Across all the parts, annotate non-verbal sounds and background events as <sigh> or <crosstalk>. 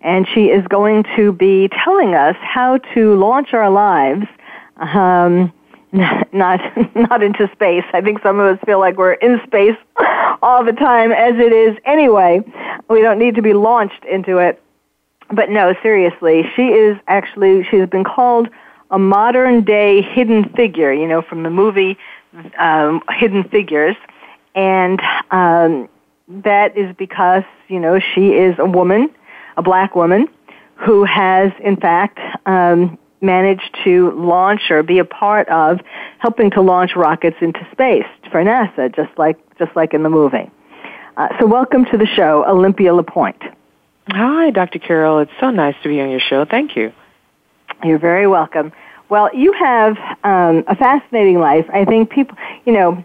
and she is going to be telling us how to launch our lives, um, <laughs> not not into space. I think some of us feel like we're in space <laughs> all the time, as it is anyway. We don't need to be launched into it. But no, seriously, she is actually she's been called a modern day hidden figure. You know, from the movie um, Hidden Figures, and um, that is because, you know, she is a woman, a black woman, who has, in fact, um, managed to launch or be a part of helping to launch rockets into space for NASA, just like, just like in the movie. Uh, so welcome to the show, Olympia LePoint. Hi, Dr. Carol. It's so nice to be on your show. Thank you. You're very welcome. Well, you have um, a fascinating life. I think people, you know,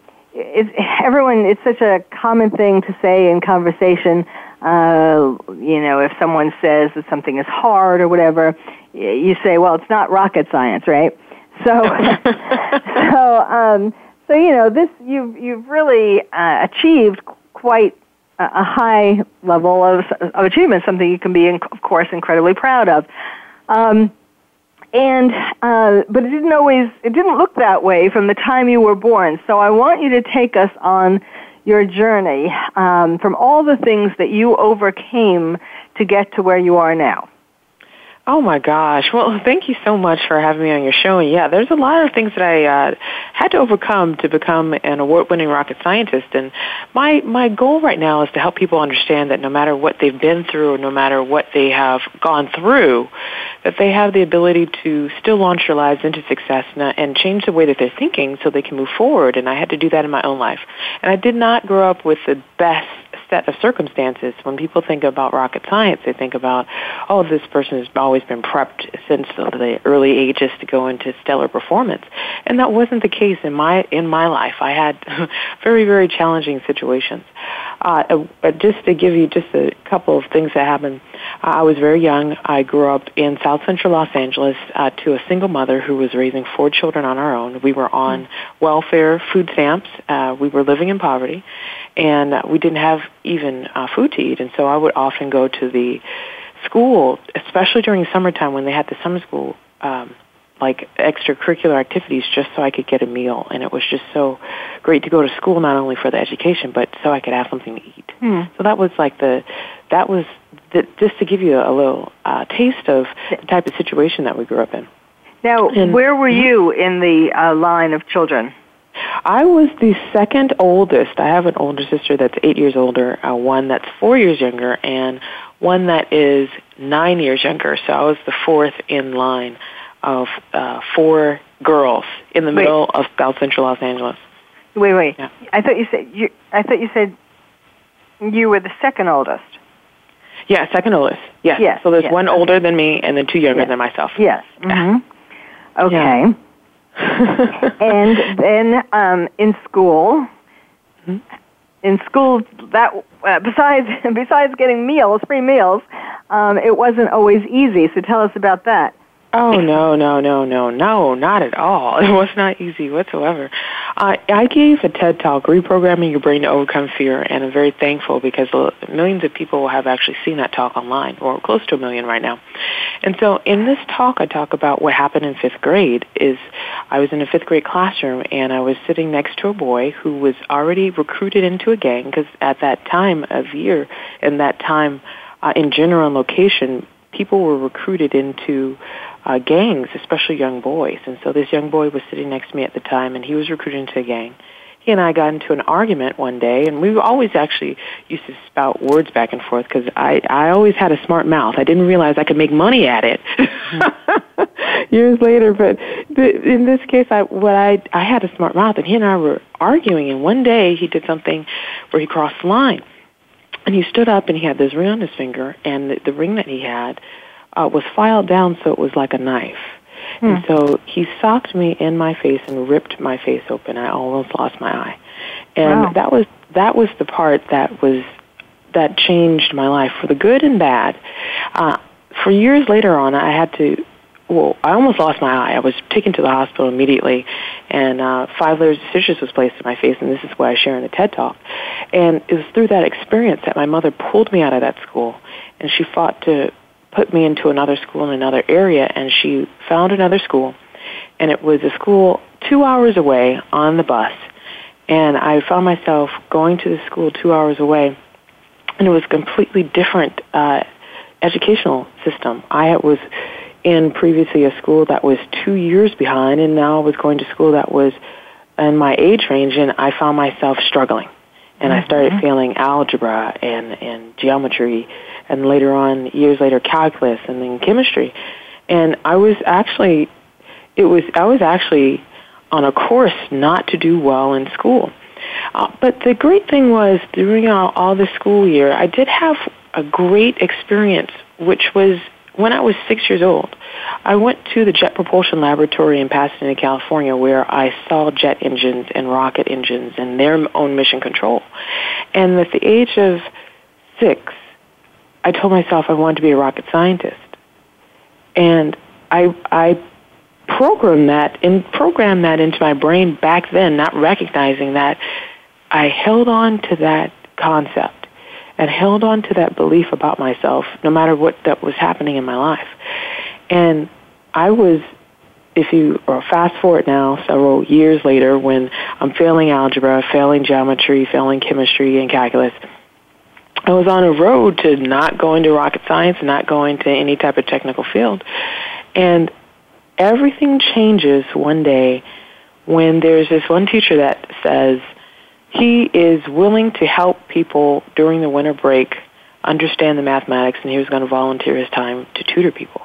everyone, it's such a common thing to say in conversation. Uh, you know, if someone says that something is hard or whatever, you say, well, it's not rocket science, right? So, <laughs> so, um, so you know, this you've you've really uh, achieved quite a high level of, of achievement, something you can be, of course, incredibly proud of. Um, and uh, but it didn't always it didn't look that way from the time you were born. So I want you to take us on your journey um, from all the things that you overcame to get to where you are now. Oh my gosh. Well, <laughs> thank you so much for having me on your show. And yeah, there's a lot of things that I uh, had to overcome to become an award-winning rocket scientist. And my my goal right now is to help people understand that no matter what they've been through, no matter what they have gone through, that they have the ability to still launch their lives into success and, and change the way that they're thinking so they can move forward. And I had to do that in my own life. And I did not grow up with the best set of circumstances. When people think about rocket science, they think about, oh, this person has always been prepped since the early ages to go into stellar performance, and that wasn't the case in my in my life. I had <laughs> very very challenging situations. Uh, uh, just to give you just a couple of things that happened, I was very young. I grew up in South Central Los Angeles uh, to a single mother who was raising four children on our own. We were on mm-hmm. welfare, food stamps. Uh, we were living in poverty, and we didn't have even uh, food to eat. And so I would often go to the school, especially during summertime when they had the summer school, um, like extracurricular activities, just so I could get a meal. And it was just so great to go to school, not only for the education, but so I could have something to eat. Hmm. So that was like the, that was the, just to give you a, a little uh, taste of the type of situation that we grew up in. Now, and, where were you in the uh, line of children? I was the second oldest. I have an older sister that's eight years older, uh, one that's four years younger, and one that is nine years younger. So I was the fourth in line of uh, four girls in the wait. middle of South Central Los Angeles. Wait, wait. Yeah. I thought you said you. I thought you said you were the second oldest. Yeah, second oldest. Yes. yes so there's yes. one older than me and then two younger yes. than myself. Yes. Mm-hmm. Okay. Yeah. <laughs> and then um, in school, mm-hmm. in school that uh, besides <laughs> besides getting meals, free meals, um, it wasn't always easy. So tell us about that. Oh no, no, no, no, no, not at all. <laughs> It was not easy whatsoever. I I gave a TED talk, reprogramming your brain to overcome fear, and I'm very thankful because millions of people have actually seen that talk online, or close to a million right now. And so, in this talk, I talk about what happened in fifth grade. Is I was in a fifth grade classroom, and I was sitting next to a boy who was already recruited into a gang because at that time of year, and that time uh, in general and location, people were recruited into uh, gangs, especially young boys. And so this young boy was sitting next to me at the time, and he was recruited into a gang. He and I got into an argument one day, and we always actually used to spout words back and forth because I I always had a smart mouth. I didn't realize I could make money at it <laughs> years later. But in this case, I what I I had a smart mouth, and he and I were arguing. And one day he did something where he crossed the line And he stood up and he had this ring on his finger, and the, the ring that he had uh, was filed down so it was like a knife. Hmm. And so he socked me in my face and ripped my face open. I almost lost my eye. And wow. that was that was the part that was that changed my life for the good and bad. Uh, for years later on, I had to well, I almost lost my eye. I was taken to the hospital immediately, and uh, five layers of stitches was placed in my face, and this is what I share in the TED Talk. And it was through that experience that my mother pulled me out of that school, and she fought to put me into another school in another area, and she found another school, and it was a school two hours away on the bus, and I found myself going to the school two hours away, and it was a completely different uh, educational system. I was in previously a school that was two years behind, and now I was going to school that was in my age range, and I found myself struggling. And mm-hmm. I started mm-hmm. failing algebra and, and geometry, and later on, years later, calculus and then chemistry. And I was actually, it was, I was actually on a course not to do well in school. Uh, but the great thing was during all, all the school year, I did have a great experience, which was when I was six years old, I went to the Jet Propulsion Laboratory in Pasadena, California, where I saw jet engines and rocket engines and their own mission control. And at the age of six, I told myself I wanted to be a rocket scientist. And I, I programmed that and programmed that into my brain back then, not recognizing that I held on to that concept and held on to that belief about myself no matter what that was happening in my life. And I was, if you or fast forward now several years later when I'm failing algebra, failing geometry, failing chemistry and calculus, I was on a road to not going to rocket science, not going to any type of technical field. And everything changes one day when there's this one teacher that says, he is willing to help people during the winter break understand the mathematics, and he was going to volunteer his time to tutor people.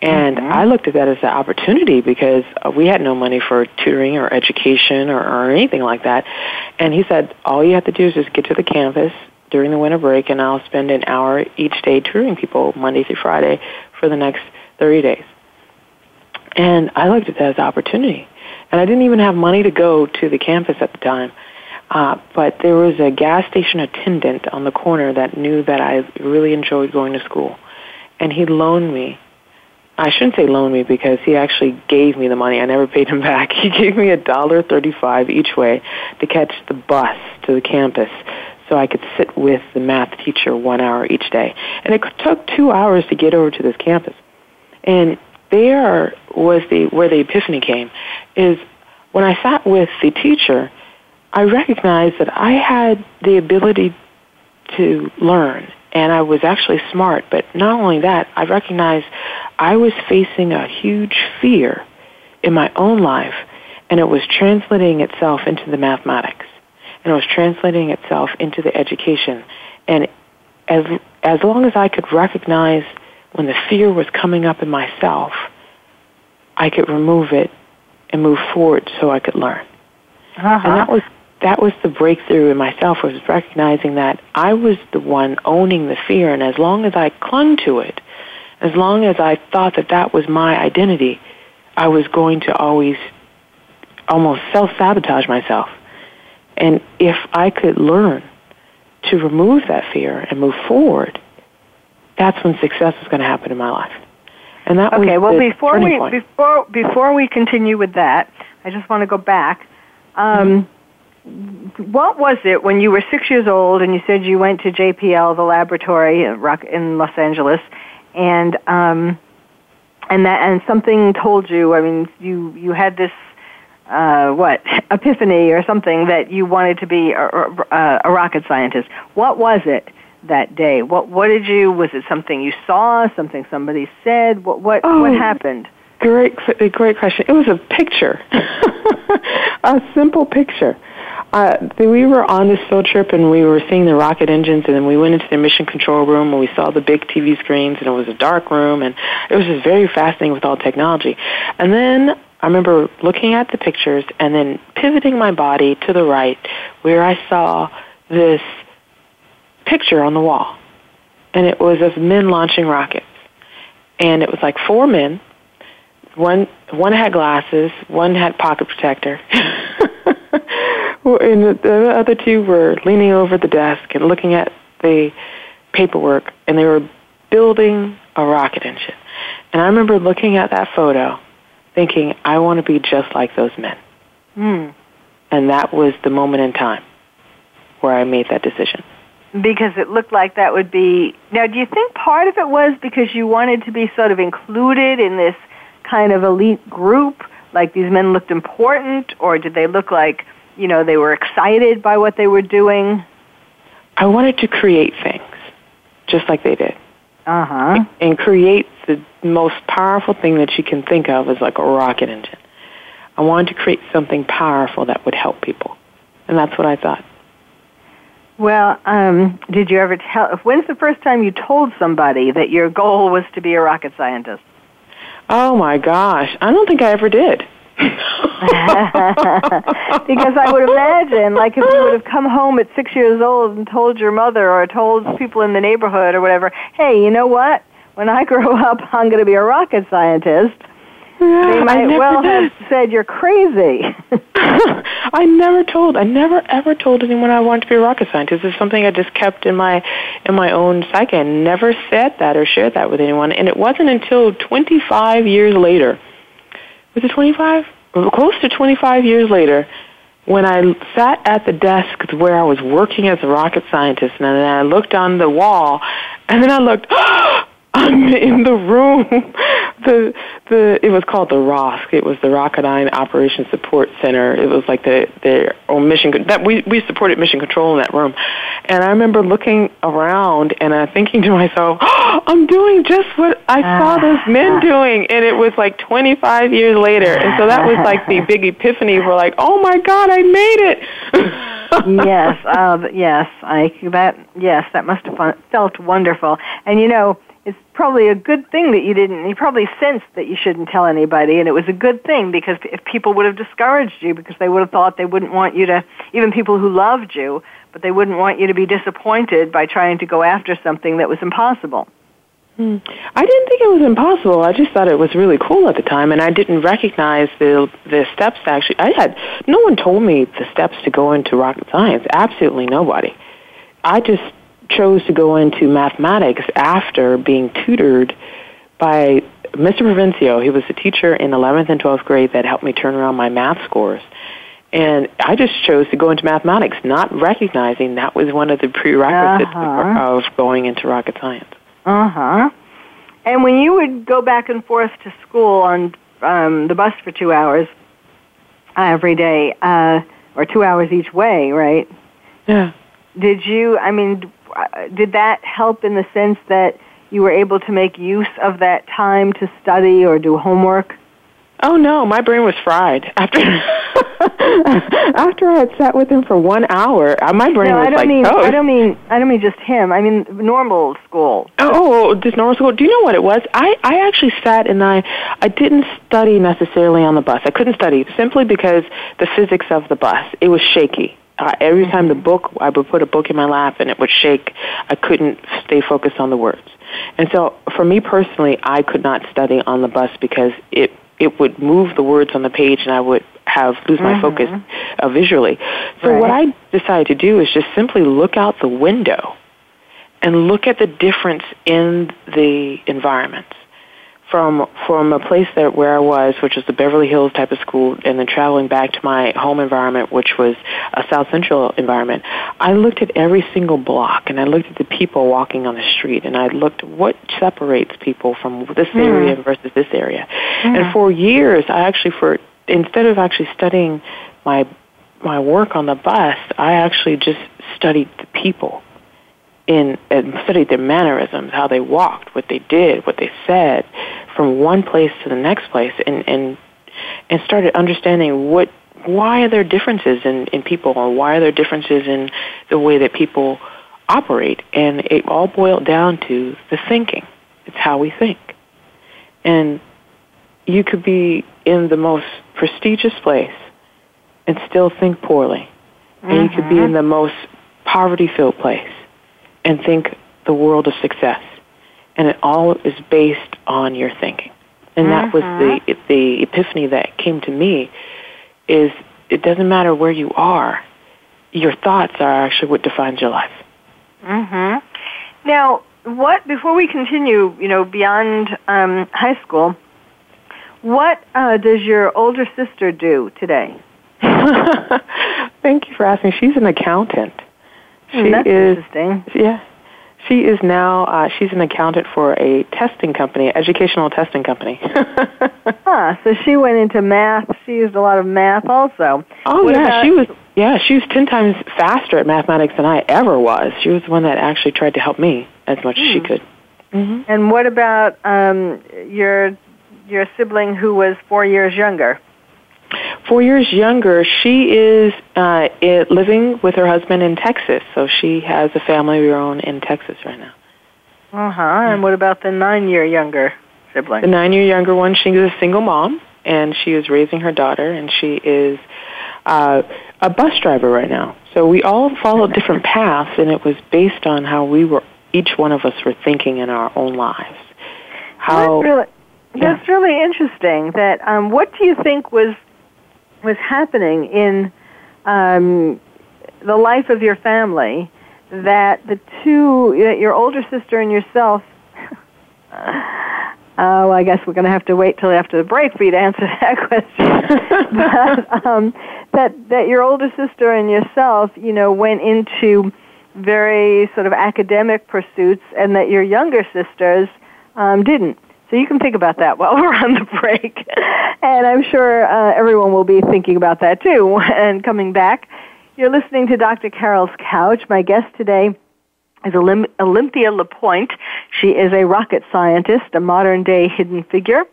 And mm-hmm. I looked at that as an opportunity because we had no money for tutoring or education or, or anything like that. And he said, all you have to do is just get to the campus during the winter break, and I'll spend an hour each day tutoring people Monday through Friday for the next 30 days. And I looked at that as an opportunity. And I didn't even have money to go to the campus at the time. Uh, but there was a gas station attendant on the corner that knew that I really enjoyed going to school. And he loaned me. I shouldn't say loaned me because he actually gave me the money. I never paid him <laughs> back. He gave me a dollar thirty-five each way to catch the bus to the campus so I could sit with the math teacher one hour each day. And it took two hours to get over to this campus. And there was the where the epiphany came is when I sat with the teacher I recognized that I had the ability to learn and I was actually smart, but not only that, I recognized I was facing a huge fear in my own life and it was translating itself into the mathematics and it was translating itself into the education and as as long as I could recognize when the fear was coming up in myself, I could remove it and move forward so I could learn. Uh-huh. And that was that was the breakthrough in myself was recognizing that I was the one owning the fear and as long as I clung to it, as long as I thought that that was my identity, I was going to always almost self-sabotage myself. And if I could learn to remove that fear and move forward, that's when success is going to happen in my life. And that okay, was well before we point. before before we continue with that, I just want to go back. Um, what was it when you were six years old and you said you went to JPL, the laboratory in Los Angeles, and um, and that and something told you? I mean, you you had this uh, what <laughs> epiphany or something that you wanted to be a, a, a rocket scientist. What was it that day? What what did you? Was it something you saw? Something somebody said? What what oh. what happened? Great, great question. It was a picture, <laughs> a simple picture. Uh, we were on this field trip and we were seeing the rocket engines and then we went into the mission control room and we saw the big TV screens and it was a dark room and it was just very fascinating with all technology. And then I remember looking at the pictures and then pivoting my body to the right where I saw this picture on the wall, and it was of men launching rockets, and it was like four men. One one had glasses, one had pocket protector, <laughs> the other two were leaning over the desk and looking at the paperwork, and they were building a rocket engine. And I remember looking at that photo, thinking, I want to be just like those men. Mm. And that was the moment in time where I made that decision. Because it looked like that would be. Now, do you think part of it was because you wanted to be sort of included in this kind of elite group? Like these men looked important, or did they look like, you know, they were excited by what they were doing? I wanted to create things just like they did. Uh huh. And create the most powerful thing that you can think of is like a rocket engine. I wanted to create something powerful that would help people. And that's what I thought. Well, um, did you ever tell? When's the first time you told somebody that your goal was to be a rocket scientist? Oh my gosh, I don't think I ever did. <laughs> because I would imagine, like, if you would have come home at six years old and told your mother or told people in the neighborhood or whatever, hey, you know what? When I <laughs> grow up, I'm going to be a rocket scientist. Yeah, they might well did. have said you're crazy. <laughs> I never told. I never ever told anyone I wanted to be a rocket scientist. It's something I just kept in my in my own psyche. I never said that or shared that with anyone. And it wasn't until 25 years later. Was it 25? Close to 25 years later, when I sat at the desk where I was working as a rocket scientist, and then I looked on the wall, and then I looked. <gasps> I'm in the room. The the it was called the ROSC. It was the Rocketdyne Operations Support Center. It was like the the or mission that we we supported mission control in that room. And I remember looking around and I thinking to myself, oh, <gasps> I'm doing just what I saw those men <laughs> doing. And it was like 25 years later. And so that was like the big epiphany for like, oh my God, I made it. <laughs> yes, uh, yes, I that yes, that must have felt wonderful. And you know, probably a good thing that you didn't. You probably sensed that you shouldn't tell anybody, and it was a good thing because if people would have discouraged you because they would have thought they wouldn't want you to, even people who loved you, but they wouldn't want you to be disappointed by trying to go after something that was impossible. Hmm. I didn't think it was impossible. I just thought it was really cool at the time, and I didn't recognize the the steps. Actually, I had no one told me the steps to go into rocket science. Absolutely nobody. I just chose to go into mathematics after being tutored by Mr. Provencio. He was a teacher in 11th and 12th grade that helped me turn around my math scores. And I just chose to go into mathematics, not recognizing that was one of the prerequisites uh-huh. of going into rocket science. Uh huh. And when you would go back and forth to school on um, the bus for two hours every day, uh, or two hours each way, right? Yeah. Did you? I mean, did that help in the sense that you were able to make use of that time to study or do homework? Oh no, my brain was fried after <laughs> after I had sat with him for one hour. Uh, my brain no, was I don't like mean toast. I don't mean I don't mean just him. I mean normal school. Oh, this normal school. Do you know what it was? I I actually sat and I I didn't study necessarily on the bus. I couldn't study simply because the physics of the bus. It was shaky. Uh, every time the book, I would put a book in my lap and it would shake. I couldn't stay focused on the words. And so, for me personally, I could not study on the bus because it it would move the words on the page and I would have lose my Mhm. focus uh, visually. So Right. what I decided to do is just simply look out the window and look at the difference in the environments from from a place that where I was, which was the Beverly Hills type of school, and then traveling back to my home environment, which was a South Central environment. I looked at every single block, and I looked at the people walking on the street, and I looked what separates people from this Hmm. area versus this area. And for years, I actually for instead of actually studying my my work on the bus, I actually just studied the people in and studied their mannerisms, how they walked, what they did, what they said, from one place to the next place, and and and started understanding what why are there differences in in people, or why are there differences in the way that people operate, and it all boiled down to the thinking. It's how we think, and you could be in the most prestigious place and still think poorly, and you could be in mm-hmm. the most poverty-filled place and think the world of success. And it all is based on your thinking. And that was the Mm-hmm. the epiphany that came to me is it doesn't matter where you are. Your thoughts are actually what defines your life. Mm-hmm. Now, what before we continue, you know, beyond um, high school, what uh, does your older sister do today? <laughs> Thank you for asking. She's an accountant. She that's is interesting. yeah. She is now uh, she's an accountant for a testing company, educational testing company. <laughs> Huh, so she went into math. She used a lot of math also. oh What yeah, about- she was yeah, she was 10 times faster at mathematics than I ever was. She was the one that actually tried to help me as much as she Hmm. could. hmm And what about um, your your sibling who was four years younger? Four years younger, she is uh, i living with her husband in Texas. So she has a family of her own in Texas right now. Uh huh. And what about the nine year younger sibling? The nine year younger one, she is a single mom, and she is raising her daughter, and she is uh, a bus driver right now. So we all followed different paths, and it was based on how we were, each one of us were thinking in our own lives. How that's really, yeah. that's really interesting. That um, what do you think was was happening in um, the life of your family that the two, that your older sister and yourself. <laughs> Oh, I guess we're going to have to wait till after the break for you to answer <laughs> that question. <laughs> but, um, that that your older sister and yourself, you know, went into very sort of academic pursuits, and that your younger sisters um, didn't. So you can think about that <laughs> while we're on the break, and I'm sure uh, everyone will be thinking about that too. <laughs> And coming back, you're listening to Dr. Carol's Couch. My guest today is Olym- Olympia LePoint. She is a rocket scientist, a modern day hidden figure.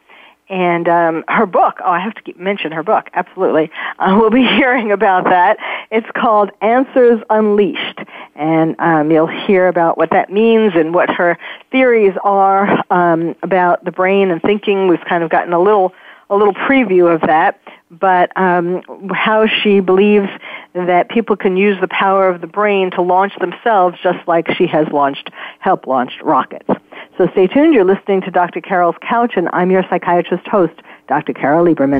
And um, her book, oh, I have to keep, mention her book, absolutely. Uh, we'll be <laughs> hearing about that. It's called Answers Unleashed. And um, you'll hear about what that means and what her theories are um, about the brain and thinking. We've kind of gotten a little a little preview of that, but um, how she believes that people can use the power of the brain to launch themselves, just like she has launched, help launched rockets. So stay tuned. You're listening to Dr. Carol's Couch, and I'm your psychiatrist host, Dr. Carol Lieberman.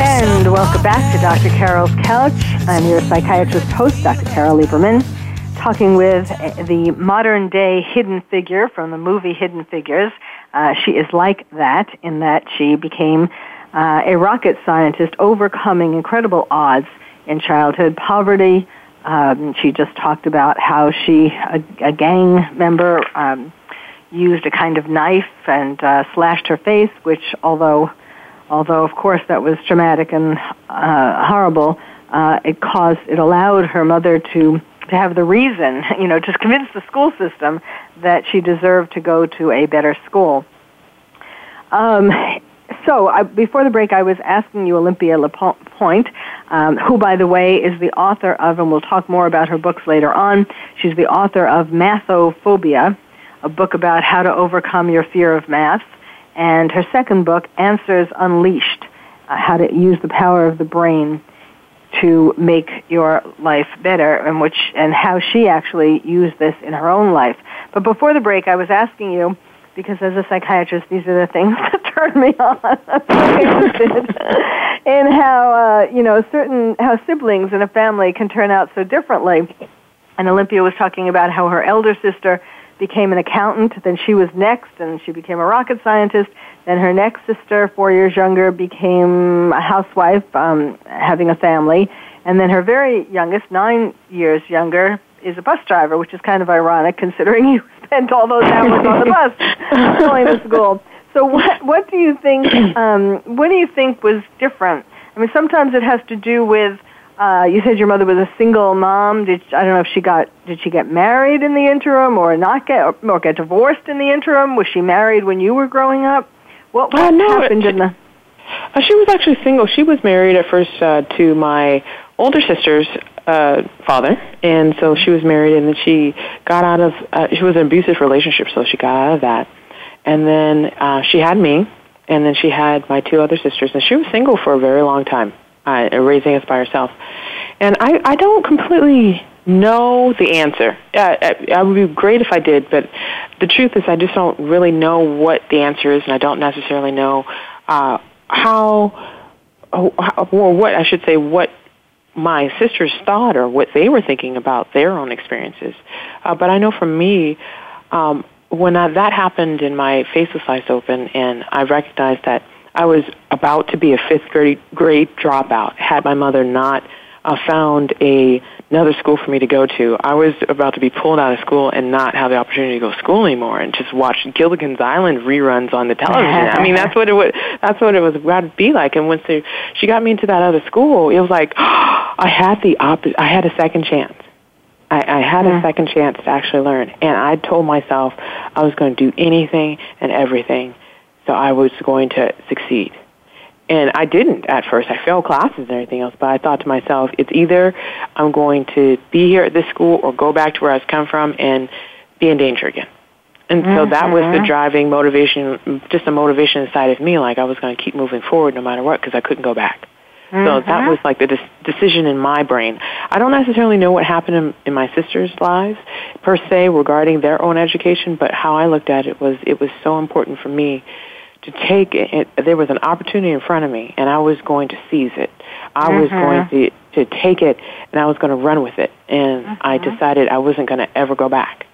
And welcome back to Dr. Carol's Couch. I'm your psychiatrist host, Dr. Carol Lieberman, talking with the modern day hidden figure from the movie Hidden Figures. Uh, she is like that in that she became uh, a rocket scientist overcoming incredible odds in childhood poverty. Um, she just talked about how she, a, a gang member, um, used a kind of knife and uh, slashed her face, which although although of course that was traumatic and uh, horrible, uh, it caused it allowed her mother to to have the reason, <laughs> you know, to convince the school system that she deserved to go to a better school. Um, so I, before the break, I was asking you Olympia LePoint, um, who, by the way, is the author of, and we'll talk more about her books later on. She's the author of Mathophobia, a book about how to overcome your fear of math and her second book, Answers Unleashed, uh, how to use the power of the brain to make your life better and which and how she actually used this in her own life. But before the break I was asking you because as a psychiatrist these are the things <laughs> that turn me on. Interested <laughs> in how uh, you know certain how siblings in a family can turn out so differently. And Olympia was talking about how her elder sister became an accountant. Then she was next, and she became a rocket scientist. Then her next sister, four years younger, became a housewife, um, having a family. And then her very youngest, nine years younger, is a bus driver, which is kind of ironic considering you <laughs> spent all those hours on the bus <laughs> going to school. So what what do you think? Um, what do you think was different? I mean, sometimes it has to do with uh, you said your mother was a single mom. Did I don't know if she got did she get married in the interim or not get or get divorced in the interim? Was she married when you were growing up? What, what uh, no, happened in the? Uh, she was actually single. She was married at first uh, to my older sister's uh, father, and so she was married, and then she got out of. Uh, she was in an abusive relationship, so she got out of that, and then uh, she had me, and then she had my two other sisters, and she was single for a very long time uh, raising us by herself. And I, I don't completely know the answer. Uh, it would be great if I did, but the truth is I just don't really know what the answer is, and I don't necessarily know uh, how, or what I should say, what my sisters thought or what they were thinking about their own experiences. Uh, but I know for me, um, when I, that happened and my face was sliced open, and I recognized that I was about to be a fifth grade, grade dropout had my mother not uh, found a another school for me to go to. I was about to be pulled out of school and not have the opportunity to go to school anymore and just watch Gilligan's Island reruns on the television. I mean, that's what it was. That's what it was about to be like. And once they, she got me into that other school, it was like oh, <gasps> I had the op- I had a second chance. I, I had a second chance to actually learn, and I told myself I was going to do anything and everything so I was going to succeed. And I didn't at first. I failed classes and everything else, but I thought to myself, it's either I'm going to be here at this school or go back to where I was come from and be in danger again. And so mm-hmm. that was the mm-hmm. driving motivation, just the motivation inside of me, like I was going to keep moving forward no matter what because I couldn't go back. Mm-hmm. So that mm-hmm. was like the de- decision in my brain. I don't necessarily know what happened in, in my sisters' lives per se regarding their own education, but how I looked at it was it was so important for me to take it, there was an opportunity in front of me and I was going to seize it. I mm-hmm. was going to to take it and I was going to run with it and mm-hmm. I decided I wasn't going to ever go back.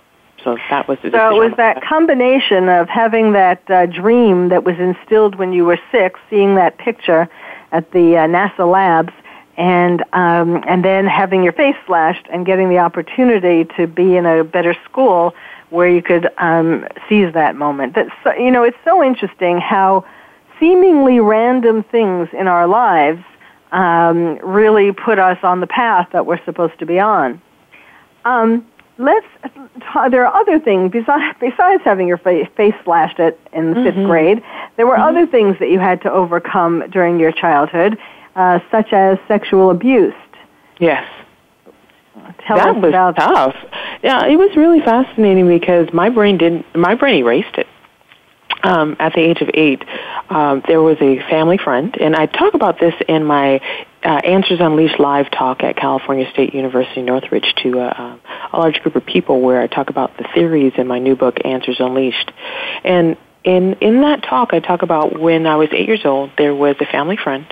So that was the So it was that combination of having that uh, dream that was instilled when you were 6, seeing that picture at the uh, NASA labs and um, and then having your face slashed and getting the opportunity to be in a better school where you could um, seize that moment. That's so, you know, it's so interesting how seemingly random things in our lives um, really put us on the path that we're supposed to be on. Um, let's. There are other things besides besides having your face, face slashed at in the mm-hmm. fifth grade. There were mm-hmm. other things that you had to overcome during your childhood, uh, such as sexual abuse. Yes. Tell that was about tough. Yeah, it was really fascinating because my brain didn't. My brain erased it. Um, at the age of eight, um, there was a family friend, and I talk about this in my uh, Answers Unleashed live talk at California State University Northridge to uh, a large group of people, where I talk about the theories in my new book Answers Unleashed, and in in that talk, I talk about when I was eight years old, there was a family friend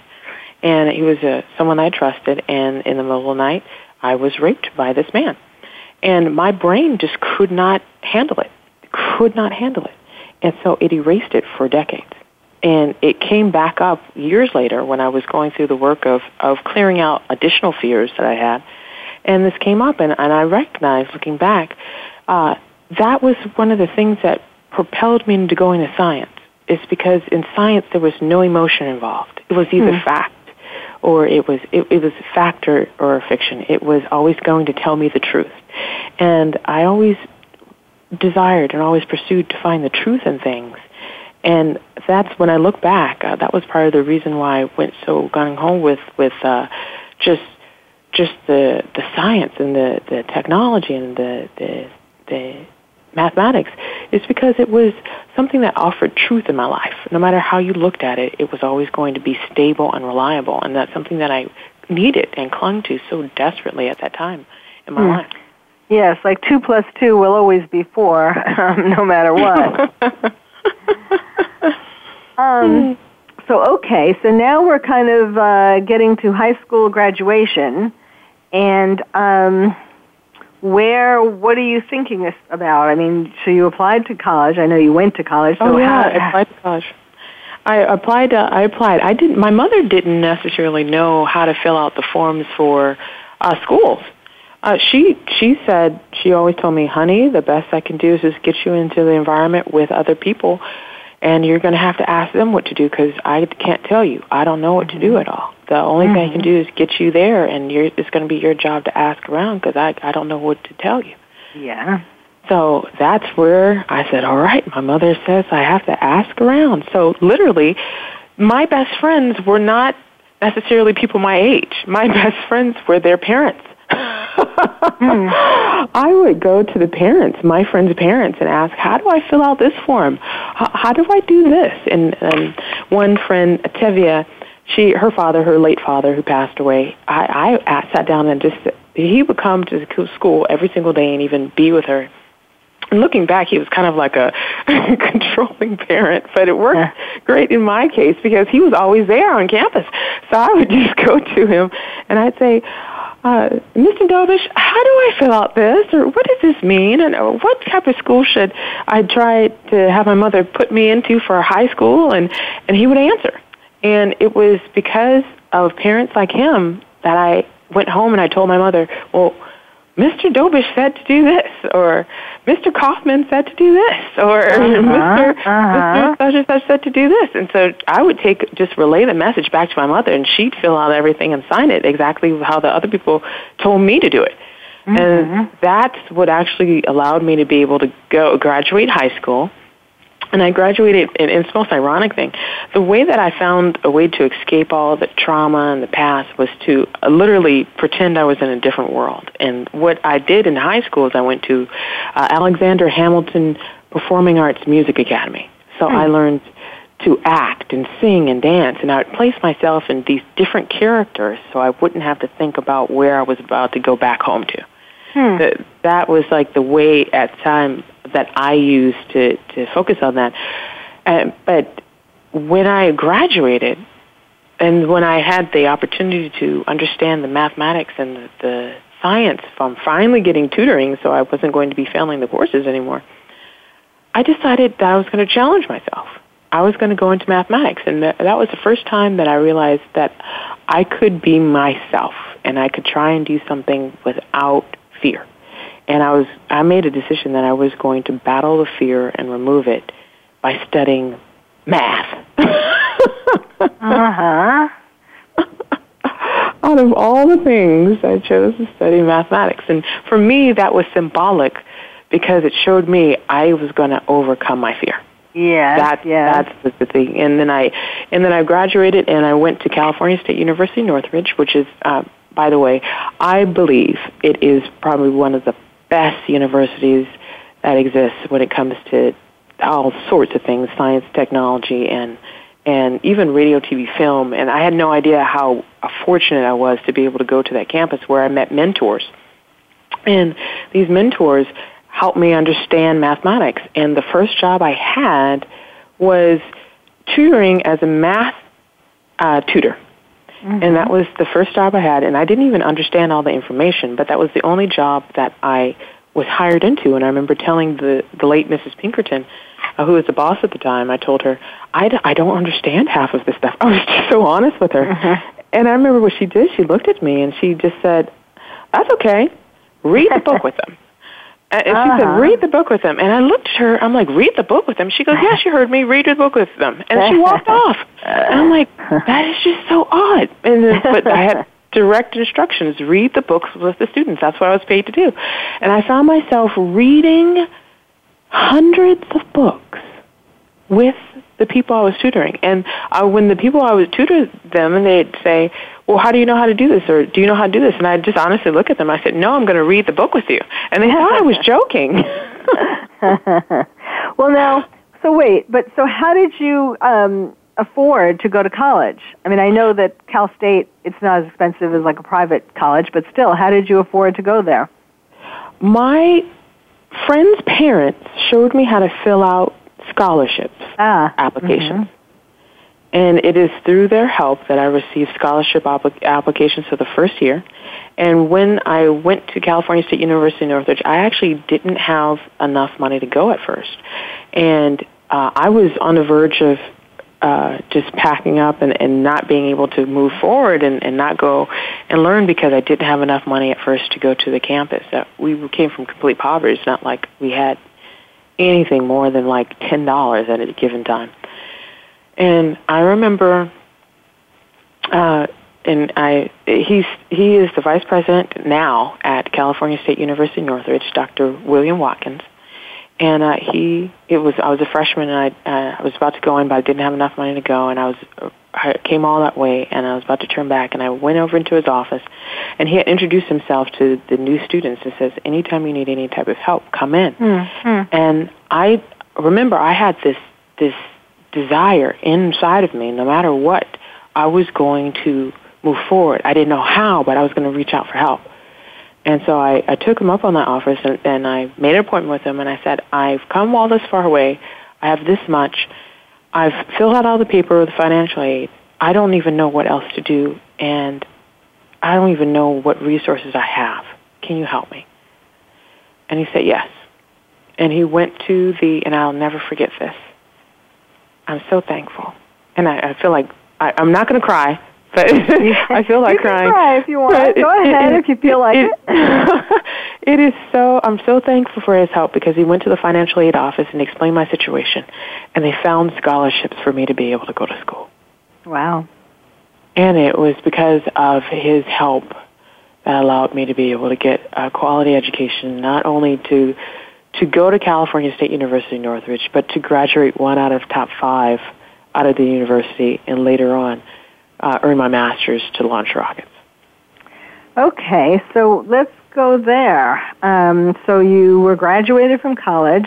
and he was a, someone I trusted, and in the middle of the night, I was raped by this man. And my brain just could not handle it, could not handle it. And so it erased it for decades. And it came back up years later when I was going through the work of, of clearing out additional fears that I had. And this came up, and, and I recognized, looking back, uh, that was one of the things that propelled me into going to science. It's because in science there was no emotion involved. It was either hmm. fact or it was it, it was fact or, or fiction. It was always going to tell me the truth. And I always desired and always pursued to find the truth in things. And that's when I look back. Uh, that was part of the reason why I went so gung ho with with uh, just just the the science and the the technology and the the the mathematics is because it was something that offered truth in my life. No matter how you looked at it, it was always going to be stable and reliable, and that's something that I needed and clung to so desperately at that time in my mm. life. Yes, like two plus two will always be four, <laughs> um, no matter what. <laughs> um, so okay, so now we're kind of uh, getting to high school graduation, and um, where what are you thinking about? I mean, so you applied to college. I know you went to college. So oh yeah, how, I applied to college. I applied. Uh, I applied. I didn't. My mother didn't necessarily know how to fill out the forms for uh, schools. Uh, she she said she always told me, "Honey, the best I can do is just get you into the environment with other people, and you're going to have to ask them what to do because I can't tell you. I don't know what to do at all." The only mm-hmm. thing I can do is get you there, and you're, it's going to be your job to ask around because I I don't know what to tell you. Yeah. So that's where I said, all right, my mother says I have to ask around. So literally, my best friends were not necessarily people my age. My <laughs> best friends were their parents. I would go to the parents, my friends' parents, and ask, "How do I fill out this form? How, how do I do this?" And, and one friend, Tevia, she her father, her late father, who passed away, I, I sat down and just he would come to school every single day and even be with her. And looking back, he was kind of like a <laughs> controlling parent, but it worked yeah. great in my case because he was always there on campus. So I would <laughs> just go to him and I'd say, uh, Mr. Dobish, how do I fill out this? Or what does this mean? And uh, what type of school should I try to have my mother put me into for high school? And, and he would answer. And it was because of parents like him that I went home and I told my mother, well, Mr. Dobish said to do this, or Mr. Kaufman said to do this, or <laughs> uh-huh, Mr. Uh-huh. Mr. Such and such said to do this. And so I would take, just relay the message back to my mother, and she'd fill out everything and sign it exactly how the other people told me to do it. Mm-hmm. And that's what actually allowed me to be able to go graduate high school and I graduated, and it's the most ironic thing. The way that I found a way to escape all the trauma and the past was to literally pretend I was in a different world. And what I did in high school is I went to uh, Alexander Hamilton Performing Arts Music Academy. So I hmm. learned to act and sing and dance, and I would place myself in these different characters so I wouldn't have to think about where I was about to go back home to. Hmm. That that was like the way at the time that I used to to focus on that. Uh, but when I graduated, and when I had the opportunity to understand the mathematics and the, the science from finally getting tutoring, so I wasn't going to be failing the courses anymore. I decided that I was going to challenge myself. I was going to go into mathematics, and that was the first time that I realized that I could be myself and I could try and do something without fear. And I was I made a decision that I was going to battle the fear and remove it by studying math. <laughs> uh-huh. Out of all the things, I chose to study mathematics. And for me, that was symbolic because it showed me I was going to overcome my fear. Yeah, that, yes. that's the thing. And then I, and then I graduated, and I went to California State University Northridge, which is uh, by the way, I believe it is probably one of the best universities that exists when it comes to all sorts of things, science, technology, and and even radio, TV, film. And I had no idea how fortunate I was to be able to go to that campus where I met mentors. And these mentors helped me understand mathematics. And the first job I had was tutoring as a math uh, tutor Mm-hmm. And that was the first job I had, and I didn't even understand all the information, but that was the only job that I was hired into. And I remember telling the, the late Mrs. Pinkerton, uh, who was the boss at the time, I told her, I d- I don't understand half of this stuff. <laughs> I was just so honest with her. Mm-hmm. And I remember what she did. She looked at me and she just said, That's okay. Read the book with them. And uh-huh. she said, uh-huh. read the book with them. And I looked at her, I'm like, read the book with them? She goes, yeah, she heard me, read the book with them. And she walked <laughs> off. And I'm like, that is just so odd. And then, but I had <laughs> direct instructions, read the books with the students. That's what I was paid to do. And I found myself reading hundreds of books with the people I was tutoring. And uh, when the people I would tutor them, and they'd say, well, how do you know how to do this? Or do you know how to do this? And I'd just honestly look at them. I said, no, I'm going to read the book with you. And they thought I was <laughs> joking. <laughs> well, now, so wait, but so how did you um, afford to go to college? I mean, I know that Cal State, it's not as expensive as like a private college, but still, how did you afford to go there? My friend's parents showed me how to fill out scholarships ah, applications. Mm-hmm. And it is through their help that I received scholarship applications for the first year. And when I went to California State University Northridge, I actually didn't have enough money to go at first. And uh, I was on the verge of uh, just packing up and, and not being able to move forward and, and not go and learn because I didn't have enough money at first to go to the campus. Uh, we came from complete poverty. It's not like we had anything more than like ten dollars at a given time. And I remember, uh, and I he's he is the vice president now at California State University Northridge, Dr. William Watkins. And uh, he, it was I was a freshman and I uh, I was about to go in, but I didn't have enough money to go, and I was I came all that way, and I was about to turn back, and I went over into his office, and he had introduced himself to the new students and says, "Anytime you need any type of help, come in." Mm-hmm. And I remember I had this this desire inside of me, no matter what, I was going to move forward. I didn't know how, but I was going to reach out for help. And so I, I took him up on that offer, and, and I made an appointment with him, and I said, I've come all this far away. I have this much. I've filled out all the paper with financial aid. I don't even know what else to do, and I don't even know what resources I have. Can you help me? And he said, yes. And he went to the, and I'll never forget this. I'm so thankful. And I, I feel like I, I'm not going to cry, but <laughs> I feel like you crying. Can cry if you want. Go it, ahead it, if you feel like it. It, <laughs> it is so. I'm so thankful for his help because he went to the financial aid office and explained my situation, and they found scholarships for me to be able to go to school. Wow. And it was because of his help that allowed me to be able to get a quality education, not only to to go to California State University Northridge, but to graduate one out of top five out of the university, and later on uh, earn my master's to launch rockets. Okay, so let's go there. Um, so you were graduated from college,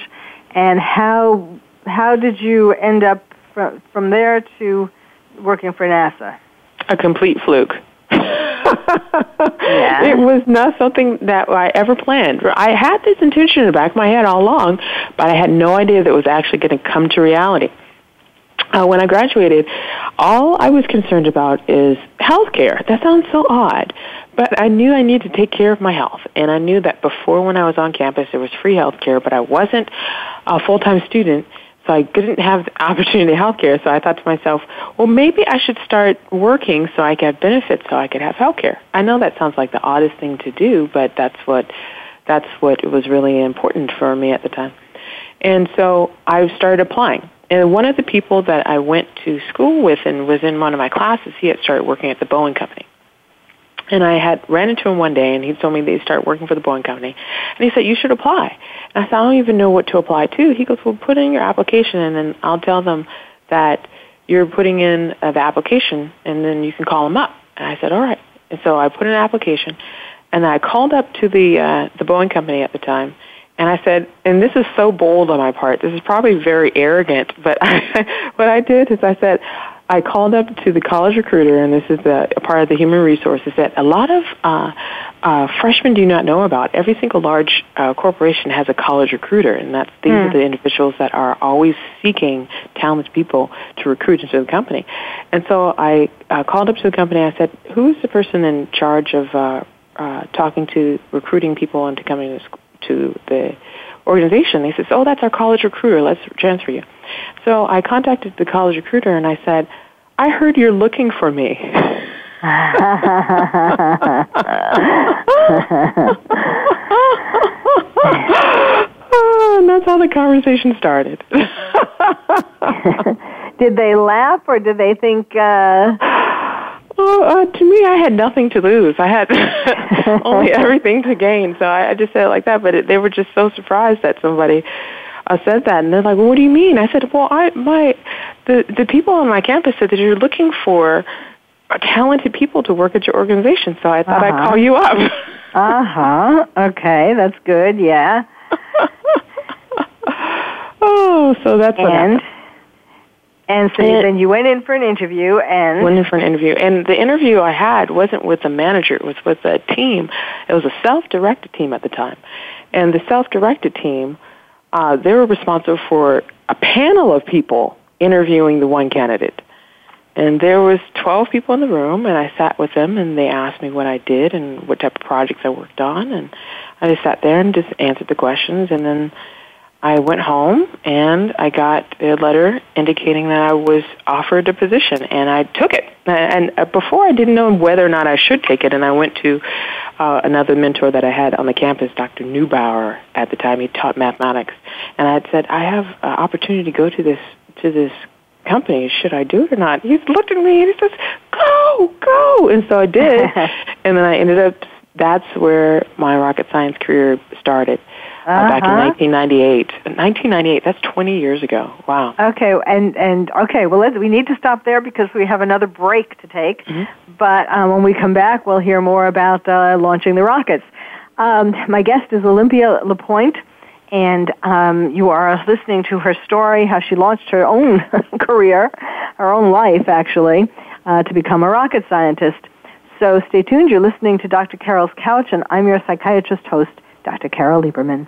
and how how did you end up from from there to working for NASA? A complete fluke. <laughs> yeah. It was not something that I ever planned. I had this intention in the back of my head all along, but I had no idea that it was actually going to come to reality uh, when I graduated, all I was concerned about is health care. That sounds so odd, but I knew I needed to take care of my health, and I knew that before when I was on campus there was free health care, but I wasn't a full-time student, so I didn't have the <laughs> opportunity to health care. So I thought to myself, well, maybe I should start working so I could have benefits, so I could have health care. I know that sounds like the oddest thing to do, but that's what that's what was really important for me at the time. And so I started applying and one of the people that I went to school with and was in one of my classes, he had started working at the Boeing company. And I had ran into him one day, and he told me that they start working for the Boeing company. And he said, "You should apply." And I said, "I don't even know what to apply to." He goes, "Well, put in your application, and then I'll tell them that you're putting in the application, and then you can call them up." And I said, "All right." And so I put in an application, and I called up to the uh, the Boeing company at the time, and I said, and this is so bold on my part. This is probably very arrogant, but I, <laughs> what I did is I said, I called up to the college recruiter, and this is a, a part of the human resources, that a lot of uh, uh, freshmen do not know about. Every single large uh, corporation has a college recruiter, and that's these mm. are the individuals that are always seeking talented people to recruit into the company. And so I uh, called up to the company. I said, "Who's the person in charge of uh, uh, talking to recruiting people into coming to, to the organization?" They said, "Oh, that's our college recruiter. Let's transfer you." So I contacted the college recruiter and I said, "I heard you're looking for me." <laughs> and that's how the conversation started. <laughs> <laughs> did they laugh or did they think? Uh... Well, uh, to me, I had nothing to lose. I had <laughs> only <laughs> everything to gain. So I, I just said it like that. But it, they were just so surprised that somebody uh, said that, and they're like, "Well, what do you mean?" I said, "Well, I my the the people on my campus said that you're looking for talented people to work at your organization, so I thought uh-huh. I'd call you up. <laughs> uh huh. Okay, that's good. Yeah. oh, so that's and. And so and then you went in for an interview and went in for an interview, and the interview I had wasn't with a manager; it was with a team. It was a self-directed team at the time, and the self-directed team, uh, they were responsible for a panel of people interviewing the one candidate. And there was 12 people in the room, and I sat with them, and they asked me what I did and what type of projects I worked on, and I just sat there and just answered the questions, and then I went home, and I got a letter indicating that I was offered a position, and I took it. And uh, before, I didn't know whether or not I should take it, and I went to uh, another mentor that I had on the campus, Dr. Neubauer, at the time. He taught mathematics, and I had said, I have an opportunity to go to this to this company, should I do it or not? He looked at me and he says, go, go. And so I did. <laughs> and then I ended up, that's where my rocket science career started. Uh, uh-huh. back in 1998. 1998. That's 20 years ago. Wow. Okay, and and okay. Well, we need to stop there because we have another break to take. Mm-hmm. But um, when we come back, we'll hear more about uh, launching the rockets. Um, my guest is Olympia LePoint and um, you are listening to her story, how she launched her own <laughs> career, her own life, actually, uh, to become a rocket scientist. So stay tuned. You're listening to Dr. Carol's Couch, and I'm your psychiatrist host, Dr. Carol Lieberman.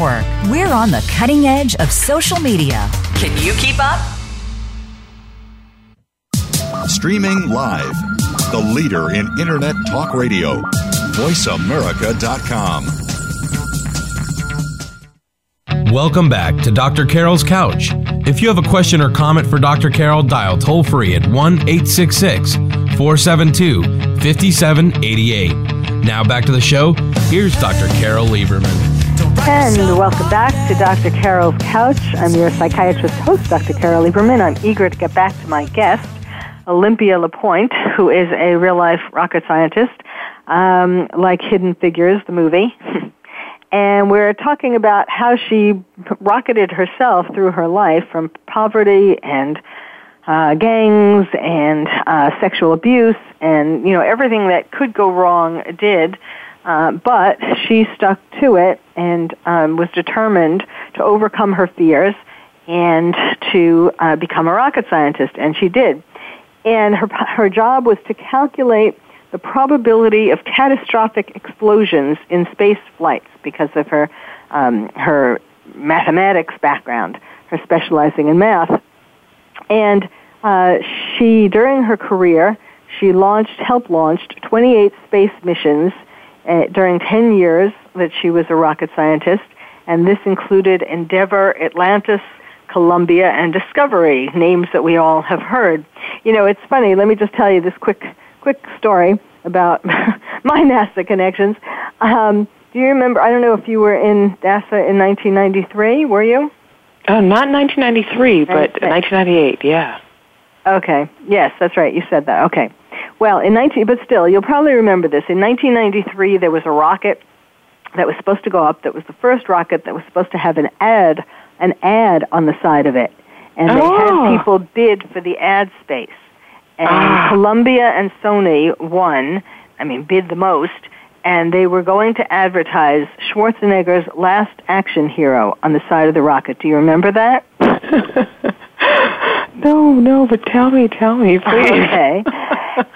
Network. We're on the cutting edge of social media. Can you keep up? Streaming live, the leader in Internet Talk Radio, VoiceAmerica.com. Welcome back to Dr. Carol's Couch. If you have a question or comment for Dr. Carol, dial toll free at 1 866 472 5788. Now back to the show. Here's Dr. Carol Lieberman. And welcome back to Dr. Carol's Couch. I'm your psychiatrist host, Dr. Carol Lieberman. I'm eager to get back to my guest, Olympia LePoint, who is a real life rocket scientist, um, like Hidden Figures, the movie. <laughs> and we're talking about how she rocketed herself through her life from poverty and uh, gangs and uh, sexual abuse and you know everything that could go wrong did uh, but she stuck to it and um, was determined to overcome her fears and to uh, become a rocket scientist, and she did. And her, her job was to calculate the probability of catastrophic explosions in space flights because of her, um, her mathematics background, her specializing in math. And uh, she, during her career, she launched, helped launched 28 space missions uh, during 10 years that she was a rocket scientist, and this included Endeavour, Atlantis, Columbia, and Discovery, names that we all have heard. You know, it's funny. Let me just tell you this quick, quick story about <laughs> my NASA connections. Um, do you remember? I don't know if you were in NASA in 1993. Were you? Uh, not 1993, but 1998. Yeah. Okay. Yes, that's right. You said that. Okay. Well, in 19, but still, you'll probably remember this. In 1993, there was a rocket that was supposed to go up. That was the first rocket that was supposed to have an ad, an ad on the side of it, and they Oh. had people bid for the ad space. And Ah. Columbia and Sony won. I mean, bid the most, and they were going to advertise Schwarzenegger's Last Action Hero on the side of the rocket. Do you remember that? <laughs> no, no, but tell me, tell me, <laughs> please. Okay.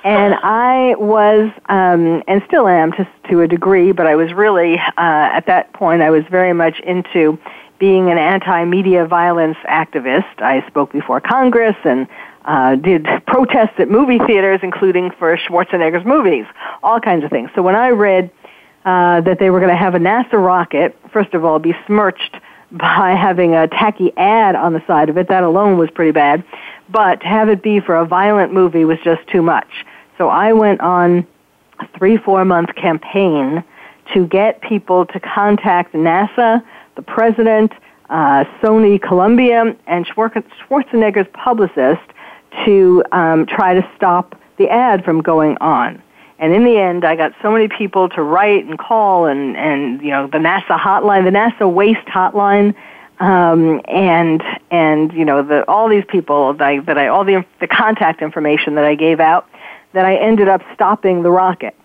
and I was, um, and still am to, to a degree, but I was really, uh, at that point, I was very much into being an anti-media violence activist. I spoke before Congress and uh, did protests at movie theaters, including for Schwarzenegger's movies, all kinds of things. So when I read uh, that they were going to have a NASA rocket, first of all, besmirched by having a tacky ad on the side of it. That alone was pretty bad. But to have it be for a violent movie was just too much. So I went on a three, four month campaign to get people to contact NASA, the president, uh, Sony Columbia, and Schwarzenegger's publicist to um, try to stop the ad from going on. And in the end, I got so many people to write and call and, and you know, the NASA hotline, the NASA waste hotline, um, and, and, you know, the, all these people that I, that I, all the, the contact information that I gave out, that I ended up stopping the rocket.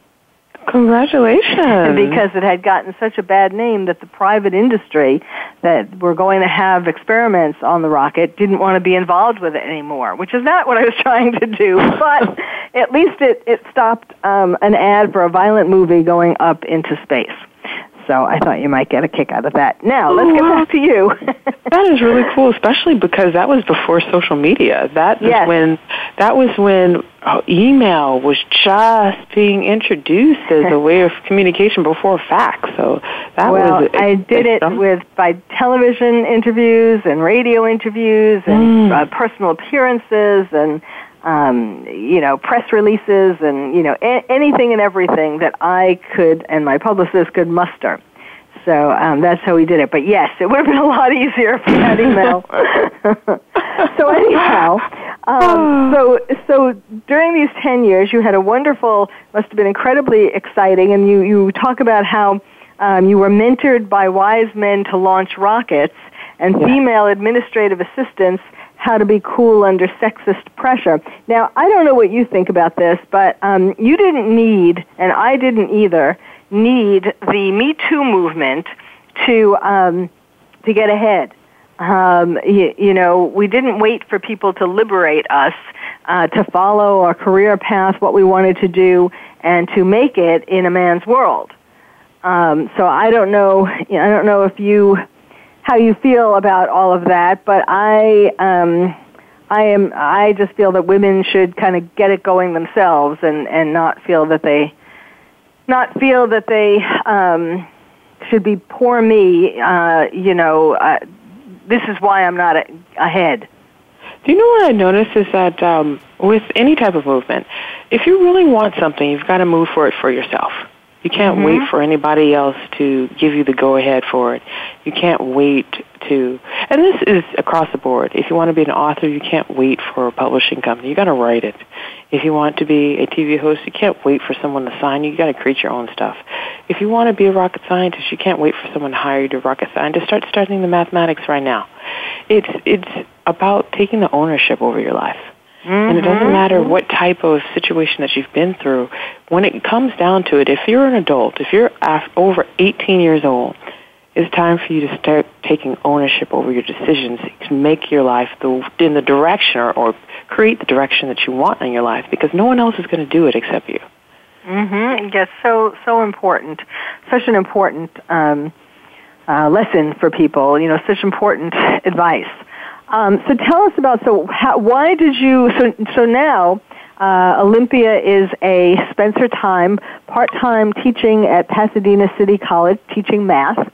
Congratulations. Because it had gotten such a bad name that the private industry that were going to have experiments on the rocket didn't want to be involved with it anymore, which is not what I was <laughs> trying to do. But at least it, it stopped um, an ad for a violent movie going up into space. So I thought you might get a kick out of that. Now, let's get back to you. <laughs> that is really cool, especially because that was before social media. That was Yes. when that was when oh, email was just being introduced as a <laughs> way of communication before fax. So that well, was I did it with by television interviews and radio interviews and uh, personal appearances and um, you know press releases and you know a- anything and everything that I could and my publicist could muster. So um, that's how we did it. But yes, it would have been a lot easier for that <laughs> email. <laughs> so anyhow, um, <sighs> so so during these ten years, you had a wonderful, must have been incredibly exciting, and you you talk about how um, you were mentored by wise men to launch rockets and female administrative assistants how to be cool under sexist pressure. Now, I don't know what you think about this, but um, you didn't need, and I didn't either, need the Me Too movement to um, to get ahead. Um, you, you know, we didn't wait for people to liberate us uh, to follow our career path, what we wanted to do, and to make it in a man's world. Um, so I don't know. I don't know if you how you feel about all of that, but I um, I am I just feel that women should kind of get it going themselves and and not feel that they not feel that they um, should be poor me. Uh, you know, uh, this is why I'm not a, ahead. Do you know what I noticed is that um, with any type of movement, if you really want something, you've got to move for it for yourself. You can't Mhm. wait for anybody else to give you the go ahead for it. You can't wait to, and this is across the board. If you want to be an author, you can't wait for a publishing company. You got to write it. If you want to be a TV host, you can't wait for someone to sign you. You got to create your own stuff. If you want to be a rocket scientist, you can't wait for someone to hire you to rocket scientist. Start studying the mathematics right now. It's it's about taking the ownership over your life. And it doesn't matter what type of situation that you've been through. When it comes down to it, if you're an adult, if you're af- over 18 years old, it's time for you to start taking ownership over your decisions to make your life the, in the direction or, or create the direction that you want in your life because no one else is going to do it except you. Mm-hmm. Yes, so so important. Such an important um, uh, lesson for people. You know, such important <laughs> advice. Um, so tell us about so how, why did you so so now uh, Olympia is a Spencer Time part-time teaching at Pasadena City College teaching math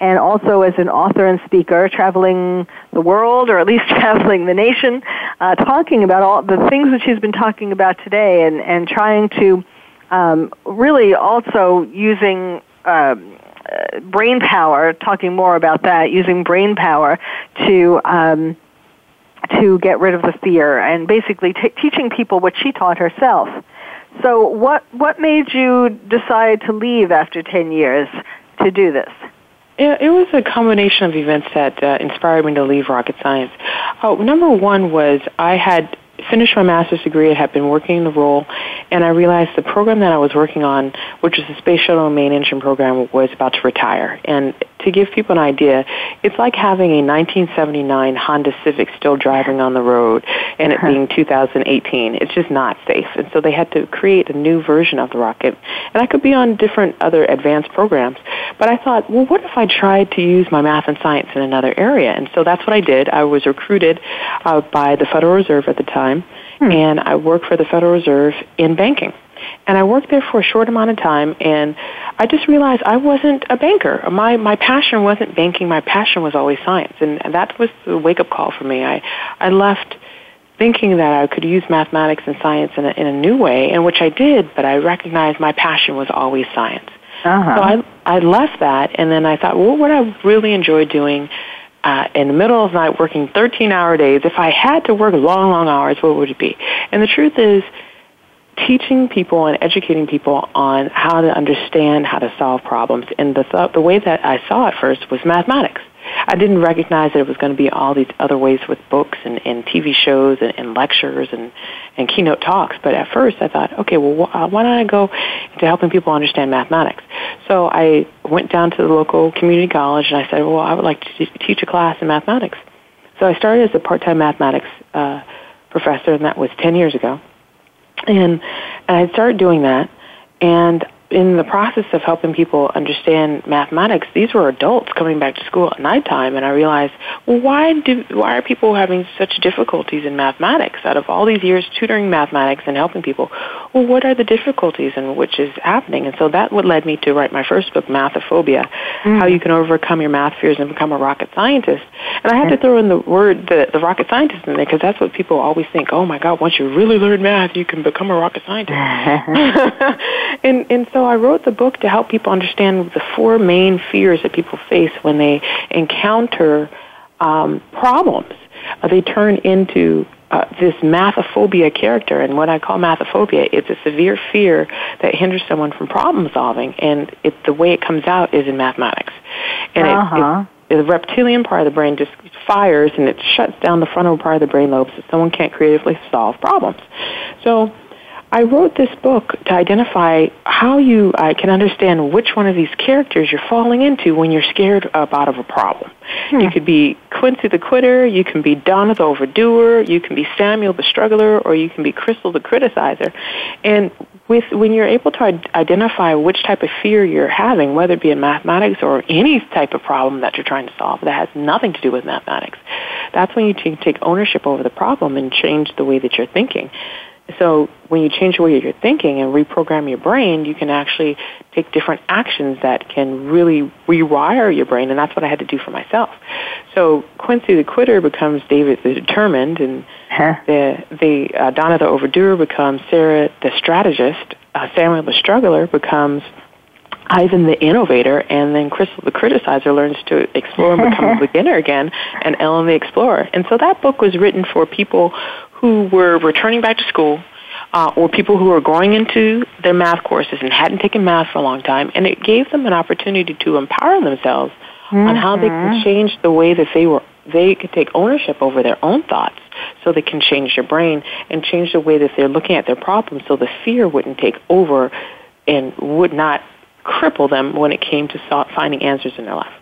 and also as an author and speaker traveling the world or at least <laughs> traveling the nation uh, talking about all the things that she's been talking about today and and trying to um, really also using um, brain power, talking more about that, using brain power to um, to get rid of the fear and basically t- teaching people what she taught herself. So, what what made you decide to leave after ten years to do this? It, it was a combination of events that uh, inspired me to leave rocket science. Uh, number one was I had finished my master's degree. I had been working the role, and I realized the program that I was working on, which was the Space Shuttle Main Engine program, was about to retire. And to give people an idea, it's like having a 1979 Honda Civic still driving on the road and it being 2018. It's just not safe. And so they had to create a new version of the rocket. And I could be on different other advanced programs. But I thought, well, what if I tried to use my math and science in another area? And so that's what I did. I was recruited uh, by the Federal Reserve at the time, and I worked for the Federal Reserve in banking. And I worked there for a short amount of time, and I just realized I wasn't a banker. My my passion wasn't banking. My passion was always science, and, and that was the wake up call for me. I I left thinking that I could use mathematics and science in a, in a new way, and which I did. But I recognized my passion was always science. Uh-huh. So I I left that, and then I thought, well, what I really enjoy doing. Uh, in the middle of the night, working 13-hour days. If I had to work long, long hours, what would it be? And the truth is, teaching people and educating people on how to understand how to solve problems. And the th- the way that I saw it first was mathematics. I didn't recognize that it was going to be all these other ways with books and, and TV shows and, and lectures and, and keynote talks. But at first I thought, okay, well, wh- uh, why don't I go into helping people understand mathematics? So I went down to the local community college and I said, well, I would like to t- teach a class in mathematics. So I started as a part-time mathematics uh, professor, and that was 10 years ago. And, and I started doing that, and in the process of helping people understand mathematics, these were adults coming back to school at nighttime, and I realized, well, why do why are people having such difficulties in mathematics? Out of all these years tutoring mathematics and helping people, well, what are the difficulties and which is happening? And so that what led me to write my first book, Mathophobia: mm. How You Can Overcome Your Math Fears and Become a Rocket Scientist. And I had to throw in the word the, the rocket scientist in there because that's what people always think. Oh my God! Once you really learn math, you can become a rocket scientist. <laughs> <laughs> and and so I wrote the book to help people understand the four main fears that people face when they encounter um, problems. Uh, they turn into uh, this mathophobia character, and what I call mathophobia, it's a severe fear that hinders someone from problem solving, and it, the way it comes out is in mathematics. And Uh-huh. it, the reptilian part of the brain just fires and it shuts down the frontal part of the brain lobe so someone can't creatively solve problems. So I wrote this book to identify how you uh, can understand which one of these characters you're falling into when you're scared about of a problem. You could be Quincy the quitter, you can be Donna the overdoer, you can be Samuel the struggler, or you can be Crystal the criticizer. And with when you're able to identify which type of fear you're having, whether it be in mathematics or any type of problem that you're trying to solve that has nothing to do with mathematics, that's when you can take ownership over the problem and change the way that you're thinking. So when you change the way you're thinking and reprogram your brain, you can actually take different actions that can really rewire your brain, and that's what I had to do for myself. So Quincy the quitter becomes David the determined, and the the uh, Donna the overdoer becomes Sarah the strategist. Uh, Samuel the struggler becomes Ivan the innovator, and then Crystal the criticizer learns to explore and become a <laughs> beginner again, and Ellen the explorer. And so that book was written for people who were returning back to school, uh, or people who were going into their math courses and hadn't taken math for a long time, and it gave them an opportunity to empower themselves mm-hmm. on how they could mm-hmm. change the way that they were they could take ownership over their own thoughts so they can change their brain and change the way that they're looking at their problems so the fear wouldn't take over and would not cripple them when it came to finding answers in their life.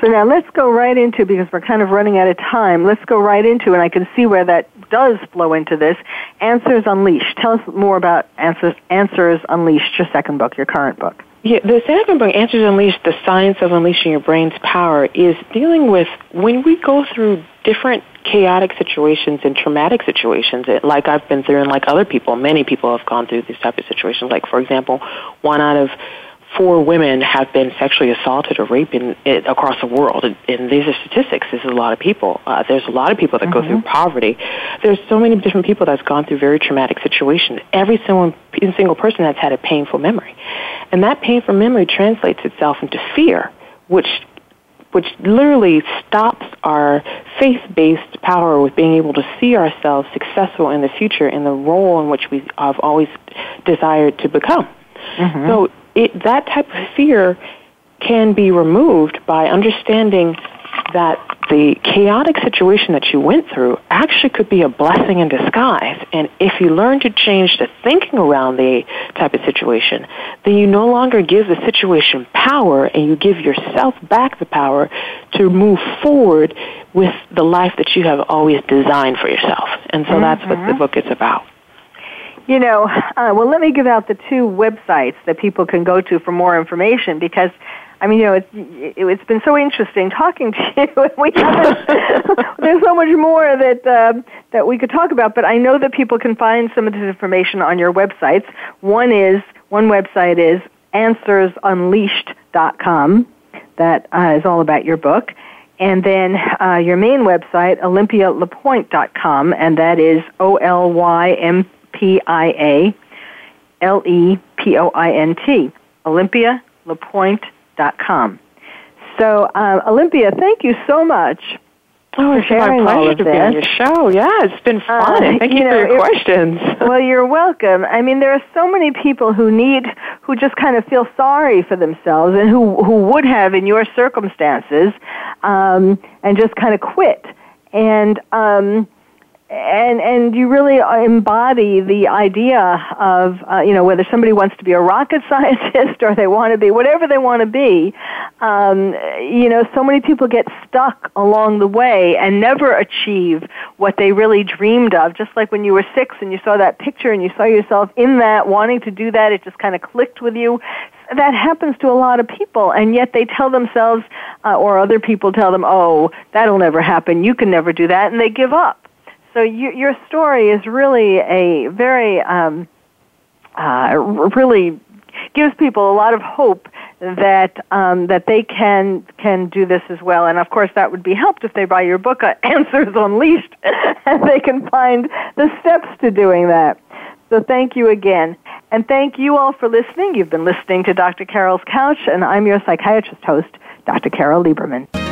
So now let's go right into because we're kind of running out of time. Let's go right into, and I can see where that does flow into this. Answers Unleashed. Tell us more about Answers, Answers Unleashed, your second book, your current book. Yeah, the second book, Answers Unleashed, the science of unleashing your brain's power, is dealing with when we go through different chaotic situations and traumatic situations, like I've been through and like other people, many people have gone through these type of situations. Like, for example, one out of four women have been sexually assaulted or raped in, it, across the world. And, and, these are statistics. This is a lot of people. Uh, there's a lot of people that mm-hmm. go through mm-hmm. poverty. There's so many different people that's gone through very traumatic situations. Every single, single person has had a painful memory. And that painful memory translates itself into fear, which which literally stops our faith-based power with being able to see ourselves successful in the future in the role in which we have always desired to become. Mm-hmm. So it, that type of fear can be removed by understanding that the chaotic situation that you went through actually could be a blessing in disguise. And if you learn to change the thinking around the type of situation, then you no longer give the situation power and you give yourself back the power to move forward with the life that you have always designed for yourself. And so mm-hmm. that's what the mm-hmm. book is about. You know, uh, well, let me give out the two websites that people can go to for more information because, I mean, you know, it's, it's been so interesting talking to you. <laughs> we <laughs> there's so much more that uh, that we could talk about, but I know that people can find some of this information on your websites. One is one website is answersunleashed.com. That uh, is all about your book. And then uh, your main website, olympialepoint.com, and that is O L Y M P I A L E P O I N T, olympialepoint.com. So, uh, Olympia, thank you so much. Oh, it's my pleasure to be on your show. Yeah, it's been uh, fun. Uh, thank you, you know, for your it, questions. <laughs> Well, you're welcome. I mean, there are so many people who need, who just kind of feel sorry for themselves, and who who would have in your circumstances, um, and just kind of quit. And um, and and you really embody the idea of uh, you know whether somebody wants to be a rocket <laughs> scientist or they want to be whatever they want to be um, you know so many people get stuck along the way and never achieve what they really dreamed of. Just like when you were six and you saw that picture and you saw yourself in that wanting to do that it just kind of clicked with you. That happens to a lot of people and yet they tell themselves uh, or other people tell them oh that'll never happen. You can never do that and they give up so you, your story is really a very, um, uh, really gives people a lot of hope that um, that they can can do this as well. And of course, that would be helped if they buy your book, uh, <laughs> Answers Unleashed, <laughs> and they can find the steps to doing that. So thank you again. And thank you all for listening. You've been listening to Dr. Carol's Couch, and I'm your psychiatrist host, Dr. Carol Lieberman.